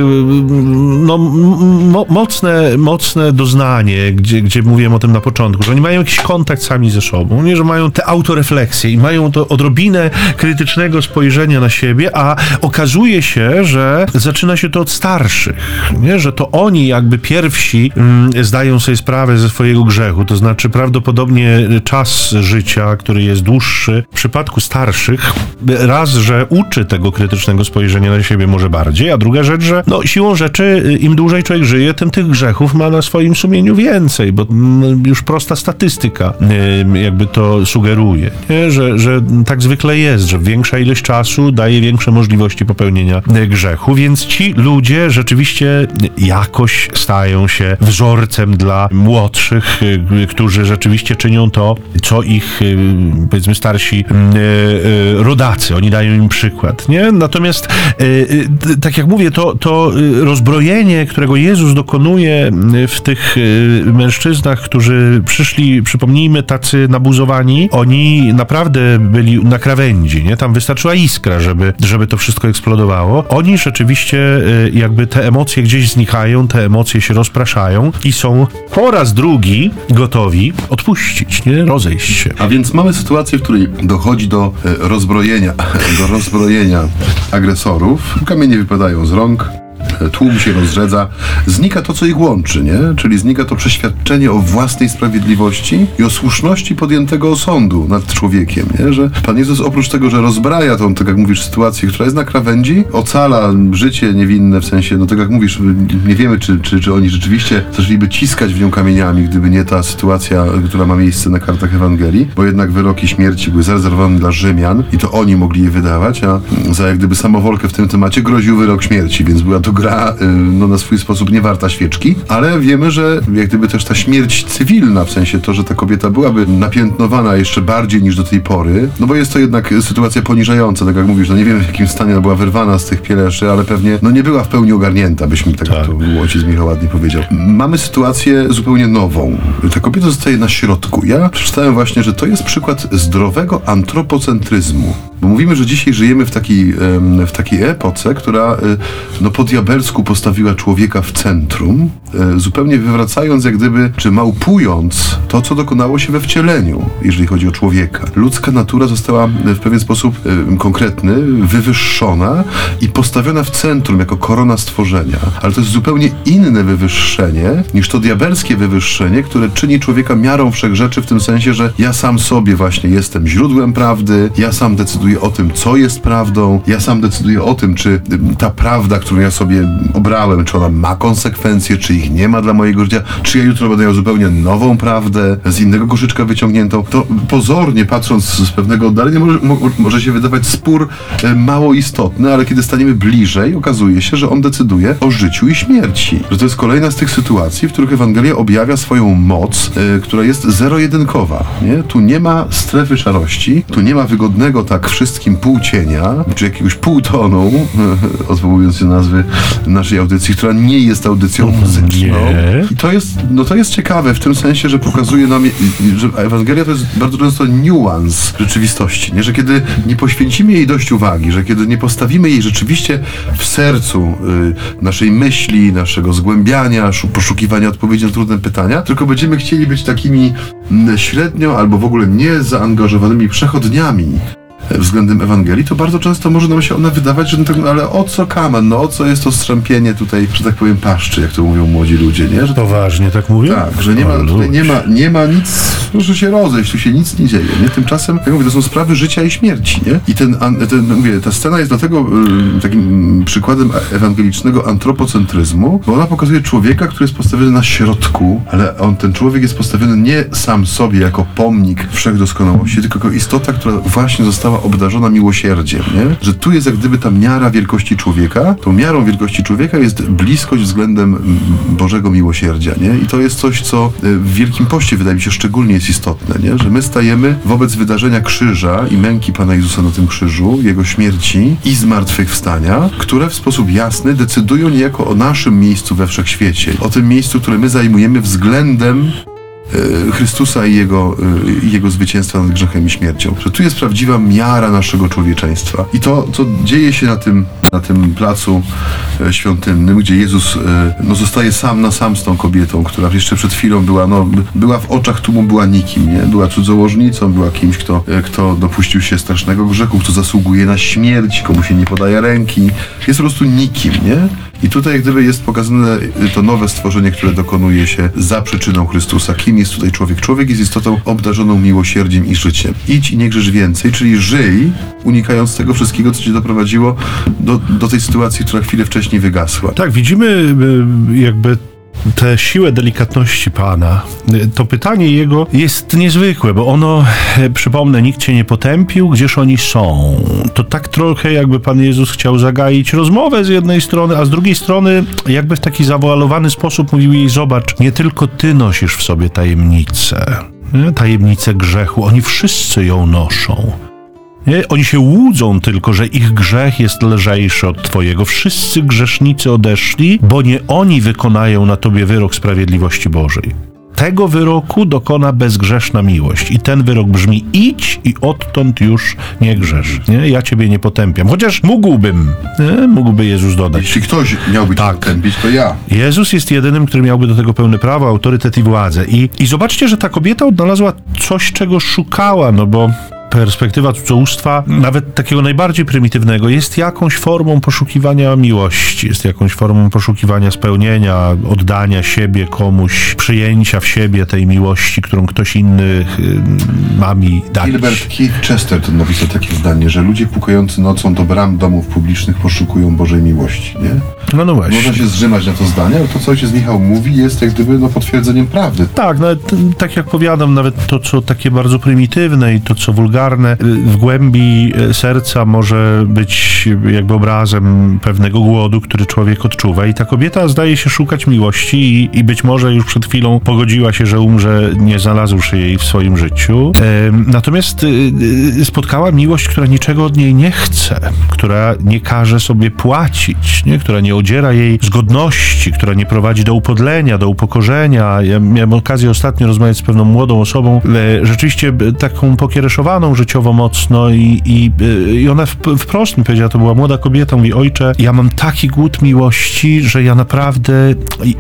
Speaker 2: no, mo mocne, mocne doznanie, gdzie, gdzie mówiłem o tym na początku, że oni mają jakiś kontakt sami ze sobą, nie? Że mają te autorefleksje i mają to odrobinę krytycznego spojrzenia na siebie, a okazuje się, że zaczyna się to od starszych, nie? Że to oni jakby pierwsi mm, zdają sobie sprawę ze swojego grzechu, to znaczy prawdopodobnie czas życia, który jest dłuższy, w przypadku starszych, raz, że uczy tego krytycznego spojrzenia na siebie może bardziej, a druga rzecz, że no, siłą rzeczy y, im dłużej człowiek żyje, tym tych grzechów ma na swoim sumieniu więcej, bo już prosta statystyka y, jakby to sugeruje, nie? Że, że tak zwykle jest, że większa ilość czasu daje większe możliwości popełnienia y, grzechu, więc ci ludzie rzeczywiście jakoś stają się wzorcem dla młodszych, którzy rzeczywiście czynią to, co ich powiedzmy starsi rodacy. Oni dają im przykład, nie? Natomiast tak jak mówię, to, to rozbrojenie, którego Jezus dokonuje w tych mężczyznach, którzy przyszli, przypomnijmy, tacy nabuzowani, oni naprawdę byli na krawędzi, nie? Tam wystarczyła iskra, żeby, żeby to wszystko eksplodowało. Oni rzeczywiście jakby te emocje gdzieś znikają, te emocje się rozpraszają i są po raz drugi gotowi odpuścić, nie? Rozejść się.
Speaker 1: A więc mamy sytuację, w której dochodzi do rozbrojenia, do rozbrojenia agresorów. Kamienie wypadają z rąk, tłum się rozrzedza, znika to, co ich łączy, nie? Czyli znika to przeświadczenie o własnej sprawiedliwości i o słuszności podjętego osądu nad człowiekiem, nie? Że Pan Jezus oprócz tego, że rozbraja tą, tak jak mówisz, sytuację, która jest na krawędzi, ocala życie niewinne, w sensie, no tak jak mówisz, nie wiemy, czy, czy, czy oni rzeczywiście zaczęliby ciskać w nią kamieniami, gdyby nie ta sytuacja, która ma miejsce na kartach Ewangelii, bo jednak wyroki śmierci były zarezerwowane dla Rzymian i to oni mogli je wydawać, a za jak gdyby samowolkę w tym temacie groził wyrok śmierci, więc była to gra y, no, na swój sposób nie warta świeczki, ale wiemy, że jak gdyby też ta śmierć cywilna, w sensie to, że ta kobieta byłaby napiętnowana jeszcze bardziej niż do tej pory, no bo jest to jednak sytuacja poniżająca, tak jak mówisz, no nie wiem w jakim stanie ona była wyrwana z tych pieleszy, ale pewnie no nie była w pełni ogarnięta, byśmy tak, tak. to ojciec Michał ładnie powiedział. Mamy sytuację zupełnie nową. Ta kobieta zostaje na środku. Ja przeczytałem właśnie, że to jest przykład zdrowego antropocentryzmu. Bo mówimy, że dzisiaj żyjemy w takiej, w takiej epoce, która y, no, po diabelsku postawiła człowieka w centrum, zupełnie wywracając jak gdyby, czy małpując to, co dokonało się we wcieleniu, jeżeli chodzi o człowieka. Ludzka natura została w pewien sposób y, konkretny wywyższona i postawiona w centrum jako korona stworzenia. Ale to jest zupełnie inne wywyższenie niż to diabelskie wywyższenie, które czyni człowieka miarą wszechrzeczy w tym sensie, że ja sam sobie właśnie jestem źródłem prawdy, ja sam decyduję o tym, co jest prawdą. Ja sam decyduję o tym, czy ta prawda, którą ja sobie obrałem, czy ona ma konsekwencje, czy ich nie ma dla mojego życia, czy ja jutro będę miał zupełnie nową prawdę, z innego koszyczka wyciągniętą, to pozornie patrząc z pewnego oddalenia może, mo, może się wydawać spór e, mało istotny, ale kiedy staniemy bliżej, okazuje się, że on decyduje o życiu i śmierci. Że to jest kolejna z tych sytuacji, w których Ewangelia objawia swoją moc, y, która jest zero-jedynkowa. Nie? Tu nie ma strefy szarości, tu nie ma wygodnego tak wszystkim półcienia, czy jakiegoś półtonu, odwołując się nazwy naszej audycji, która nie jest audycją muzyczną.
Speaker 2: Nie.
Speaker 1: I to jest, no to jest ciekawe w tym sensie, że pokazuje nam, że Ewangelia to jest bardzo często niuans rzeczywistości, nie? że kiedy nie poświęcimy jej dość uwagi, że kiedy nie postawimy jej rzeczywiście w sercu y, naszej myśli, naszego zgłębiania, poszukiwania odpowiedzi na trudne pytania, tylko będziemy chcieli być takimi mm, średnio albo w ogóle nie zaangażowanymi przechodniami względem Ewangelii, to bardzo często może nam się ona wydawać, że no, tak, ale o co kamen, no o co jest to strzępienie tutaj, że tak powiem, paszczy, jak to mówią młodzi ludzie, nie? Że
Speaker 2: Poważnie tak mówię?
Speaker 1: Tak, że nie ma, tutaj nie ma, nie ma nic, proszę się rozejść, tu się nic nie dzieje, nie? Tymczasem, jak mówię, to są sprawy życia i śmierci, nie? I ten, ten mówię, ta scena jest dlatego y, takim przykładem ewangelicznego antropocentryzmu, bo ona pokazuje człowieka, który jest postawiony na środku, ale on, ten człowiek jest postawiony nie sam sobie jako pomnik wszechdoskonałości, tylko jako istota, która właśnie została obdarzona miłosierdziem, nie? Że tu jest jak gdyby ta miara wielkości człowieka, tą miarą wielkości człowieka jest bliskość względem Bożego miłosierdzia, nie? I to jest coś, co e, w Wielkim Poście wydaje mi się szczególnie jest istotne, nie? Że my stajemy wobec wydarzenia krzyża i męki Pana Jezusa na tym krzyżu, Jego śmierci i zmartwychwstania, które w sposób jasny decydują niejako o naszym miejscu we wszechświecie, o tym miejscu, które my zajmujemy względem Chrystusa i jego, e, jego zwycięstwa nad grzechem i śmiercią. Że tu jest prawdziwa miara naszego człowieczeństwa. I to, co dzieje się na tym, na tym placu e, świątynnym, gdzie Jezus no, zostaje sam na sam z tą kobietą, która jeszcze przed chwilą była, no, była w oczach tłumu, była nikim, nie? Była cudzołożnicą, była kimś, kto, kto dopuścił się strasznego grzechu, kto zasługuje na śmierć, komu się nie podaje ręki. Jest po prostu nikim, nie? I tutaj gdyby jest pokazane to nowe stworzenie, które dokonuje się za przyczyną Chrystusa. Kim jest tutaj człowiek? Człowiek jest istotą obdarzoną miłosierdziem i życiem. Idź i nie grzesz więcej, czyli żyj, unikając tego wszystkiego, co cię doprowadziło do, do tej sytuacji, która chwilę wcześniej wygasła.
Speaker 2: Tak, widzimy y, jakby tę siłę delikatności Pana. To pytanie jego jest niezwykłe, bo ono, przypomnę, nikt cię nie potępił, gdzież oni są. To tak trochę jakby Pan Jezus chciał zagaić rozmowę z jednej strony, a z drugiej strony jakby w taki zawoalowany sposób mówił jej, zobacz, nie tylko ty nosisz w sobie tajemnicę, tajemnicę grzechu, oni wszyscy ją noszą. Nie? Oni się łudzą tylko, że ich grzech jest lżejszy od Twojego. Wszyscy grzesznicy odeszli, bo nie oni wykonają na Tobie wyrok sprawiedliwości Bożej. Tego wyroku dokona bezgrzeszna miłość. I ten wyrok brzmi: idź i odtąd już nie grzesz. Nie? Ja ciebie nie potępiam. Chociaż mógłbym, nie? mógłby Jezus dodać.
Speaker 1: Jeśli ktoś miałby tak. cię potępić, to ja.
Speaker 2: Jezus jest jedynym, który miałby do tego pełne prawo, autorytet i władzę. I, I zobaczcie, że ta kobieta odnalazła coś, czego szukała, no bo perspektywa cudzołóstwa, nawet takiego najbardziej prymitywnego, jest jakąś formą poszukiwania miłości, jest jakąś formą poszukiwania spełnienia, oddania siebie komuś, przyjęcia w siebie tej miłości, którą ktoś inny y, ma mi dać.
Speaker 1: Gilbert Keith Chesterton napisał takie zdanie, że ludzie pukający nocą do bram domów publicznych poszukują Bożej miłości, nie?
Speaker 2: No, no właśnie.
Speaker 1: Można się zrzymać na to zdanie, ale to, co ojciec Michał mówi, jest jak gdyby no, potwierdzeniem prawdy.
Speaker 2: Tak, nawet, tak jak powiadam, nawet to, co takie bardzo prymitywne i to, co wulgarne, w głębi e, serca może być jakby obrazem pewnego głodu, który człowiek odczuwa. I ta kobieta zdaje się szukać miłości i, i być może już przed chwilą pogodziła się, że umrze, nie znalazłszy jej w swoim życiu. Natomiast e, spotkała miłość, która niczego od niej nie chce, która nie każe sobie płacić, nie? która nie odziera jej z godności, która nie prowadzi do upodlenia, do upokorzenia. Ja miałem okazję ostatnio rozmawiać z pewną młodą osobą, e, rzeczywiście taką pokiereszowaną, życiowo mocno i, i, i ona wprost mi powiedziała, to była młoda kobieta, mówi, ojcze, ja mam taki głód miłości, że ja naprawdę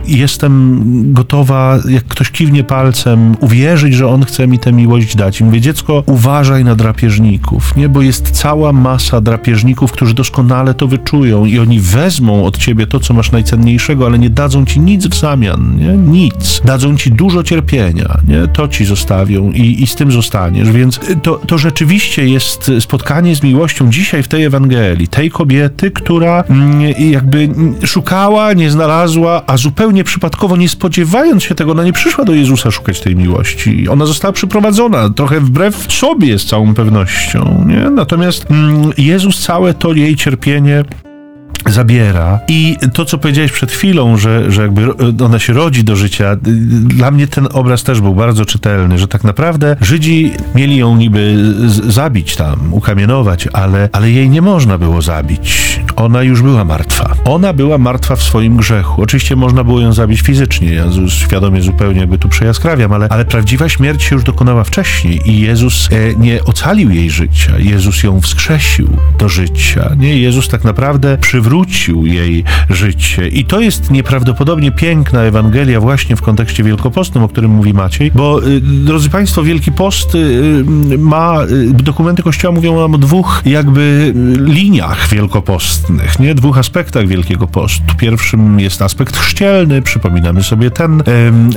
Speaker 2: jestem gotowa, jak ktoś kiwnie palcem, uwierzyć, że on chce mi tę miłość dać. I mówię, dziecko, uważaj na drapieżników, nie? Bo jest cała masa drapieżników, którzy doskonale to wyczują i oni wezmą od ciebie to, co masz najcenniejszego, ale nie dadzą ci nic w zamian, nie? Nic. Dadzą ci dużo cierpienia, nie? To ci zostawią i, i z tym zostaniesz, więc to, to rzeczywiście jest spotkanie z miłością dzisiaj w tej Ewangelii, tej kobiety, która mm, jakby szukała, nie znalazła, a zupełnie przypadkowo, nie spodziewając się tego, ona nie przyszła do Jezusa szukać tej miłości. Ona została przyprowadzona, trochę wbrew sobie z całą pewnością, nie? Natomiast mm, Jezus całe to jej cierpienie zabiera. I to, co powiedziałeś przed chwilą, że, że jakby ona się rodzi do życia, dla mnie ten obraz też był bardzo czytelny, że tak naprawdę Żydzi mieli ją niby zabić tam, ukamienować, ale, ale jej nie można było zabić. Ona już była martwa. Ona była martwa w swoim grzechu. Oczywiście można było ją zabić fizycznie, ja świadomie zupełnie jakby tu przejaskrawiam, ale, ale prawdziwa śmierć się już dokonała wcześniej i Jezus e, nie ocalił jej życia. Jezus ją wskrzesił do życia. Nie? Jezus tak naprawdę przywrócił przywrócił jej życie. I to jest nieprawdopodobnie piękna Ewangelia właśnie w kontekście wielkopostnym, o którym mówi Maciej, bo y, drodzy Państwo, Wielki Post y, ma, y, dokumenty Kościoła mówią nam o dwóch jakby liniach wielkopostnych, nie? Dwóch aspektach Wielkiego Postu. Pierwszym jest aspekt chrzcielny, przypominamy sobie ten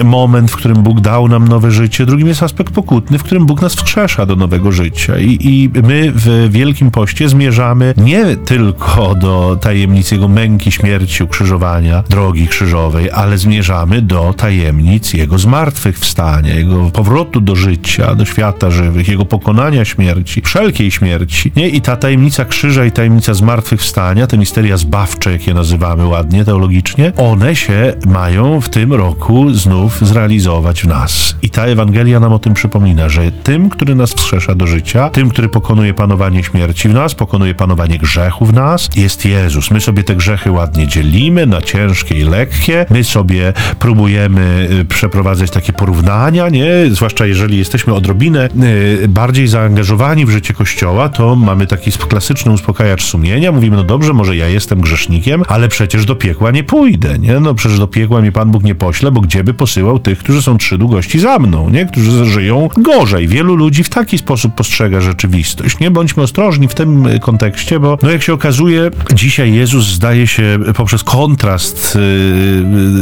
Speaker 2: moment, w którym Bóg dał nam nowe życie. Drugim jest aspekt pokutny, w którym Bóg nas wskrzesza do nowego życia. I, i my w Wielkim Poście zmierzamy nie tylko do tajemnicy tajemnic Jego męki, śmierci, ukrzyżowania, drogi krzyżowej, ale zmierzamy do tajemnic Jego zmartwychwstania, Jego powrotu do życia, do świata żywych, Jego pokonania śmierci, wszelkiej śmierci. Nie? I ta tajemnica krzyża i tajemnica zmartwychwstania, te misteria zbawcze, jak je nazywamy ładnie, teologicznie, one się mają w tym roku znów zrealizować w nas. I ta Ewangelia nam o tym przypomina, że tym, który nas wskrzesza do życia, tym, który pokonuje panowanie śmierci w nas, pokonuje panowanie grzechu w nas, jest Jezus. My sobie te grzechy ładnie dzielimy na ciężkie i lekkie. My sobie próbujemy y, przeprowadzać takie porównania, nie? Zwłaszcza jeżeli jesteśmy odrobinę y, bardziej zaangażowani w życie Kościoła, to mamy taki klasyczny uspokajacz sumienia. Mówimy, no dobrze, może ja jestem grzesznikiem, ale przecież do piekła nie pójdę, nie? No przecież do piekła mi Pan Bóg nie pośle, bo gdzie by posyłał tych, którzy są trzy długości za mną, nie? Którzy żyją gorzej. Wielu ludzi w taki sposób postrzega rzeczywistość, nie? Bądźmy ostrożni w tym kontekście, bo no jak się okazuje, dzisiaj jest Jezus zdaje się poprzez kontrast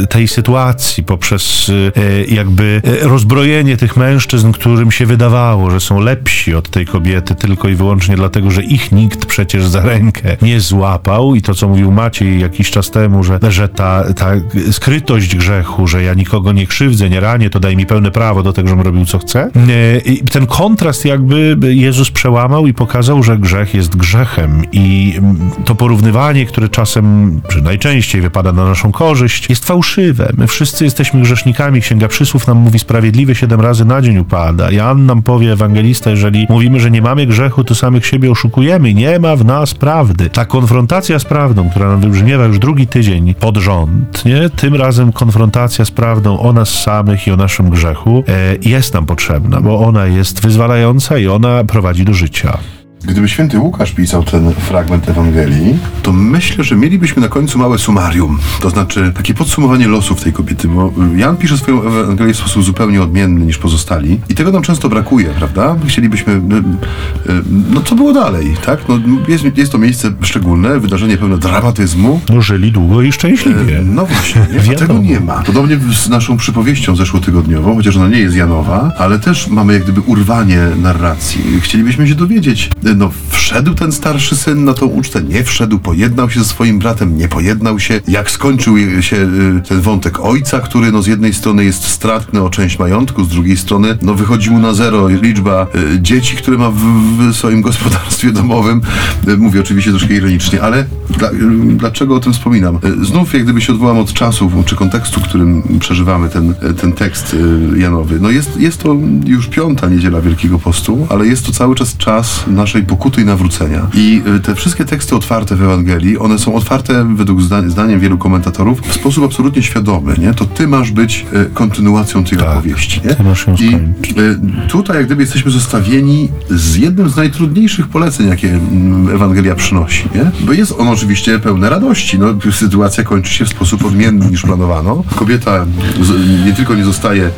Speaker 2: y, tej sytuacji, poprzez y, jakby rozbrojenie tych mężczyzn, którym się wydawało, że są lepsi od tej kobiety tylko i wyłącznie dlatego, że ich nikt przecież za rękę nie złapał i to, co mówił Maciej jakiś czas temu, że, że ta, ta skrytość grzechu, że ja nikogo nie krzywdzę, nie ranię, to daj mi pełne prawo do tego, żebym robił co chcę. I ten kontrast jakby Jezus przełamał i pokazał, że grzech jest grzechem i to porównywanie, które czasem, czy najczęściej wypada na naszą korzyść, jest fałszywe. My wszyscy jesteśmy grzesznikami. Księga Przysłów nam mówi sprawiedliwy siedem razy na dzień upada. Jan nam powie, ewangelista, jeżeli mówimy, że nie mamy grzechu, to samych siebie oszukujemy. Nie ma w nas prawdy. Ta konfrontacja z prawdą, która nam wybrzmiewa już drugi tydzień pod rząd, nie? Tym razem konfrontacja z prawdą o nas samych i o naszym grzechu e, jest nam potrzebna, bo ona jest wyzwalająca i ona prowadzi do życia.
Speaker 1: Gdyby święty Łukasz pisał ten fragment Ewangelii, to myślę, że mielibyśmy na końcu małe sumarium, to znaczy takie podsumowanie losów tej kobiety, bo Jan pisze swoją Ewangelię w sposób zupełnie odmienny niż pozostali i tego nam często brakuje, prawda? Chcielibyśmy, y, y, no co było dalej, tak? No, jest, jest to miejsce szczególne, wydarzenie pełne dramatyzmu.
Speaker 2: No żyli długo i szczęśliwie.
Speaker 1: E, no właśnie, nie? tego nie ma. Podobnie z naszą przypowieścią zeszłotygodniową, chociaż ona nie jest Janowa, ale też mamy jak gdyby urwanie narracji. Chcielibyśmy się dowiedzieć, no wszedł ten starszy syn na tą ucztę, nie wszedł, pojednał się ze swoim bratem, nie pojednał się, jak skończył się y, ten wątek ojca, który no z jednej strony jest stratny o część majątku, z drugiej strony no wychodzi mu na zero liczba y, dzieci, które ma w, w swoim gospodarstwie domowym. Y, mówię oczywiście troszkę ironicznie, ale dla, dlaczego o tym wspominam? Znów jak gdyby się odwołam od czasu, czy kontekstu, w którym przeżywamy ten, ten tekst Janowy. No jest, jest to już piąta niedziela Wielkiego Postu, ale jest to cały czas czas naszej naszej pokuty i nawrócenia. I y, te wszystkie teksty otwarte w Ewangelii, one są otwarte według zdaniem wielu komentatorów w sposób absolutnie świadomy, nie? To ty masz być y, kontynuacją tej tak, opowieści, nie?
Speaker 2: Ty masz ją I y,
Speaker 1: tutaj jak gdyby jesteśmy zostawieni z jednym z najtrudniejszych poleceń, jakie mm, Ewangelia przynosi, nie? Bo jest on oczywiście pełne radości. No, sytuacja kończy się w sposób odmienny niż planowano. Kobieta nie tylko nie zostaje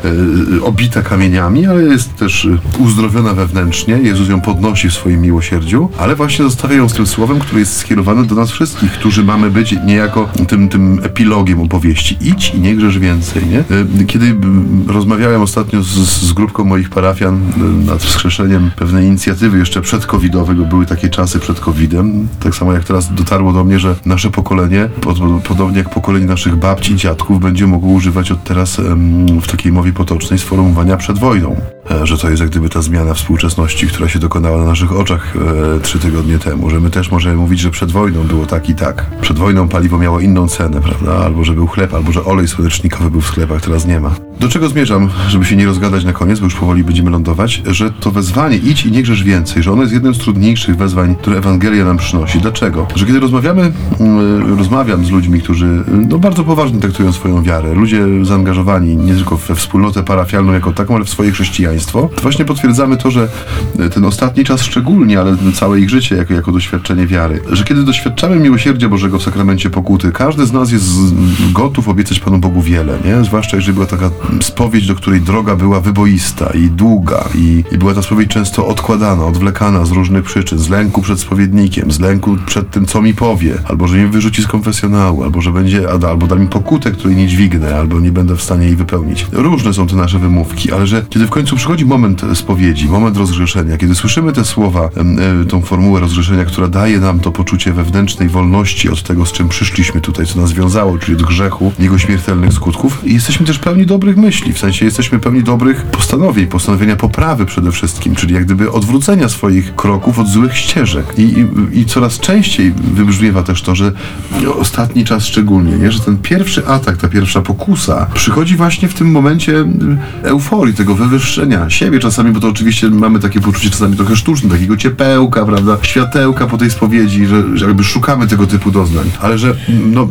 Speaker 1: obita kamieniami, ale jest też uzdrowiona wewnętrznie. Jezus ją podnosi w swoim miłosierdziu miłosierdziu, ale właśnie zostawia ją z tym słowem, które jest skierowane do nas wszystkich, którzy mamy być niejako tym, tym epilogiem opowieści. Idź i nie grzesz więcej, nie? Y, Kiedy rozmawiałem ostatnio z, z grupką moich parafian y, nad wskrzeszeniem pewnej inicjatywy jeszcze przed-covidowej, bo były takie czasy przed covidem, tak samo jak teraz dotarło do mnie, że nasze pokolenie, pod, podobnie jak pokolenie naszych babci dziadków, będzie mogło używać od teraz w takiej mowie potocznej sformułowania przed wojną. E, Że to jest jak gdyby ta zmiana współczesności, która się dokonała na naszych oczach e, trzy tygodnie temu. Że my też możemy mówić, że przed wojną było tak i tak. Przed wojną paliwo miało inną cenę, prawda? Albo że był chleb, albo że olej słonecznikowy był w sklepach, teraz nie ma. Do czego zmierzam, żeby się nie rozgadać na koniec, bo już powoli będziemy lądować, że to wezwanie idź i nie grzesz więcej, że ono jest jednym z trudniejszych wezwań, które Ewangelia nam przynosi. Dlaczego? Że kiedy rozmawiamy, mm, rozmawiam z ludźmi, którzy no, bardzo poważnie traktują swoją wiarę, ludzie zaangażowani nie tylko we wspólnotę parafialną jako taką, ale w swoje chrześcijaństwo, to właśnie potwierdzamy to, że ten ostatni czas szczególnie, ale całe ich życie jako, jako doświadczenie wiary, że kiedy doświadczamy miłosierdzia Bożego w sakramencie pokuty, każdy z nas jest gotów obiecać Panu Bogu wiele, nie? Zwłaszcza jeżeli była taka spowiedź, do której droga była wyboista i długa i, i była ta spowiedź często odkładana, odwlekana z różnych przyczyn, z lęku przed spowiednikiem, z lęku przed tym, co mi powie, albo że mnie wyrzuci z konfesjonału, albo że będzie, albo da mi pokutę, której nie dźwignę, albo nie będę w stanie jej wypełnić. Różne są te nasze wymówki, ale że kiedy w końcu przychodzi moment spowiedzi, moment rozgrzeszenia, kiedy słyszymy te słowa, e, tą formułę rozgrzeszenia, która daje nam to poczucie wewnętrznej wolności od tego, z czym przyszliśmy tutaj, co nas wiązało, czyli od grzechu, jego śmiertelnych skutków, i jesteśmy też pełni dobrych myśli, w sensie jesteśmy pełni dobrych postanowień, postanowienia poprawy przede wszystkim, czyli jak gdyby odwrócenia swoich kroków od złych ścieżek. I, i, i coraz częściej wybrzmiewa też to, że ostatni czas szczególnie, nie? że ten pierwszy atak, ta pierwsza pokusa przychodzi właśnie w tym momencie euforii, tego wywyższenia siebie czasami, bo to oczywiście mamy takie poczucie czasami trochę sztuczne, takiego ciepełka, prawda, światełka po tej spowiedzi, że, że jakby szukamy tego typu doznań, ale że no,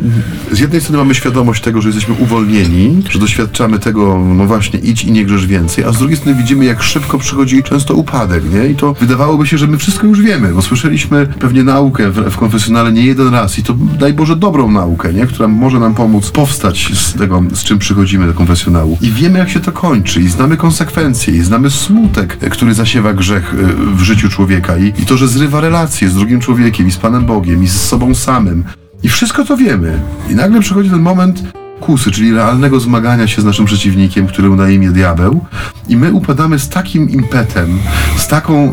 Speaker 1: z jednej strony mamy świadomość tego, że jesteśmy uwolnieni, że doświadczamy tego, no właśnie, idź i nie grzesz więcej, a z drugiej strony widzimy, jak szybko przychodzi często upadek, nie? I to wydawałoby się, że my wszystko już wiemy, bo słyszeliśmy pewnie naukę w, w konfesjonale nie jeden raz i to daj Boże dobrą naukę, nie? Która może nam pomóc powstać z tego, z czym przychodzimy do konfesjonału. I wiemy, jak się to kończy i znamy konsekwencje i znamy smutek, e, który zasiewa grzech e, w życiu człowieka i, i to, że zrywa relacje z drugim człowiekiem i z Panem Bogiem i z sobą samym. I wszystko to wiemy. I nagle przychodzi ten moment kusy, czyli realnego zmagania się z naszym przeciwnikiem, który na imię diabeł i my upadamy z takim impetem, z taką, y,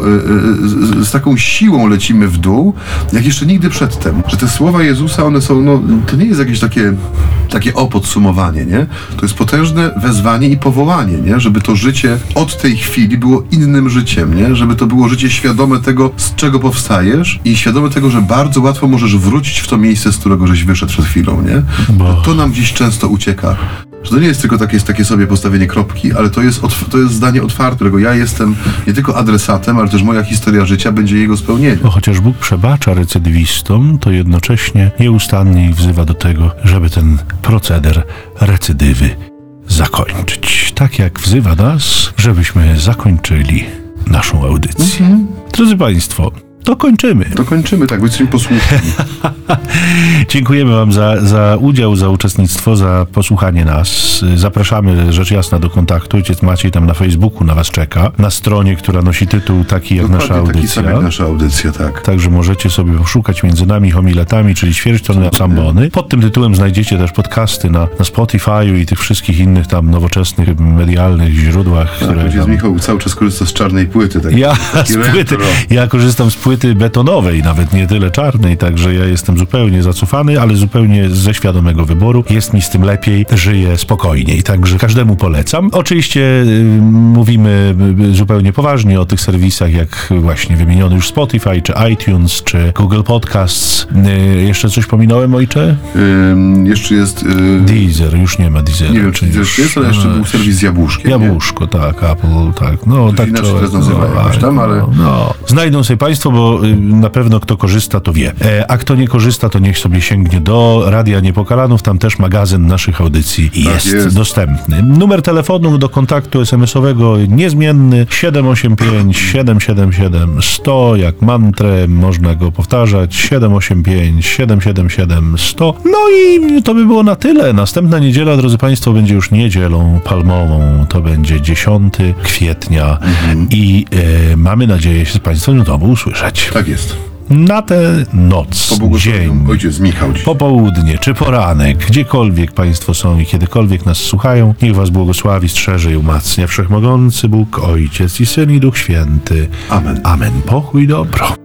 Speaker 1: z, z taką siłą lecimy w dół, jak jeszcze nigdy przedtem. Że te słowa Jezusa, one są, no, to nie jest jakieś takie, takie o podsumowanie, nie? To jest potężne wezwanie i powołanie, nie? Żeby to życie od tej chwili było innym życiem, nie? Żeby to było życie świadome tego, z czego powstajesz i świadome tego, że bardzo łatwo możesz wrócić w to miejsce, z którego żeś wyszedł przed chwilą, nie?
Speaker 2: Bo-
Speaker 1: To nam dziś często ucieka. Że to nie jest tylko takie, takie sobie postawienie kropki, ale to jest, otw- to jest zdanie otwarte, którego ja jestem nie tylko adresatem, ale też moja historia życia będzie jego spełnieniem.
Speaker 2: Bo chociaż Bóg przebacza recydywistom, to jednocześnie nieustannie ich wzywa do tego, żeby ten proceder recydywy zakończyć. Tak jak wzywa nas, żebyśmy zakończyli naszą audycję. Drodzy Państwo, to kończymy.
Speaker 1: To kończymy, tak, bo jesteśmy posłuszni.
Speaker 2: Dziękujemy Wam za, za udział, za uczestnictwo, za posłuchanie nas. Zapraszamy rzecz jasna do kontaktu. Ojciec Maciej tam na Facebooku na Was czeka. Na stronie, która nosi tytuł taki jak nasza
Speaker 1: Dokładnie taki sam
Speaker 2: audycja.
Speaker 1: jak nasza audycja, tak.
Speaker 2: Także możecie sobie poszukać między nami homiletami, czyli ćwierć tony sambony. Pod tym tytułem znajdziecie też podcasty na, na Spotify'u i tych wszystkich innych tam nowoczesnych, medialnych źródłach,
Speaker 1: Tak,
Speaker 2: które tam...
Speaker 1: Michał cały czas korzysta z czarnej płyty. Tak,
Speaker 2: Ja z płyty,
Speaker 1: retro.
Speaker 2: ja korzystam z płyty betonowej, nawet nie tyle czarnej, także ja jestem zupełnie zacofany, ale zupełnie ze świadomego wyboru. Jest mi z tym lepiej, żyję spokojniej, także każdemu polecam. Oczywiście y, mówimy y, zupełnie poważnie o tych serwisach, jak właśnie wymieniony już Spotify, czy iTunes, czy Google Podcasts. Y, jeszcze coś pominąłem, ojcze?
Speaker 1: Ym, jeszcze jest... Yy,
Speaker 2: Deezer, już nie ma Deezera.
Speaker 1: nie wiem, czy jest, ale jeszcze był serwis z Jabłuszkiem. nie?
Speaker 2: Jabłuszko, tak, Apple, tak. No, tak
Speaker 1: inaczej teraz nazywa jakoś tam, ale-
Speaker 2: No, no. Znajdą sobie Państwo, bo y, na pewno kto korzysta, to wie. E, a kto nie korzysta, to niech sobie sięgnie do Radia Niepokalanów. Tam też magazyn naszych audycji jest,
Speaker 1: Tak jest.
Speaker 2: dostępny. Numer telefonu do kontaktu SMS-owego niezmienny 785 777 100. Jak mantrę można go powtarzać 785 777 100. No i to by było na tyle. Następna niedziela, drodzy Państwo, będzie już niedzielą palmową. To będzie 10 kwietnia i e, mamy nadzieję się z Państwem znowu usłyszeć.
Speaker 1: Tak jest.
Speaker 2: Na tę noc, dzień,
Speaker 1: ojciec Michał dziś.
Speaker 2: popołudnie czy poranek, gdziekolwiek Państwo są i kiedykolwiek nas słuchają, niech Was błogosławi, strzeże i umacnia Wszechmogący Bóg, Ojciec i Syn i Duch Święty.
Speaker 1: Amen.
Speaker 2: Amen. Pokój dobro.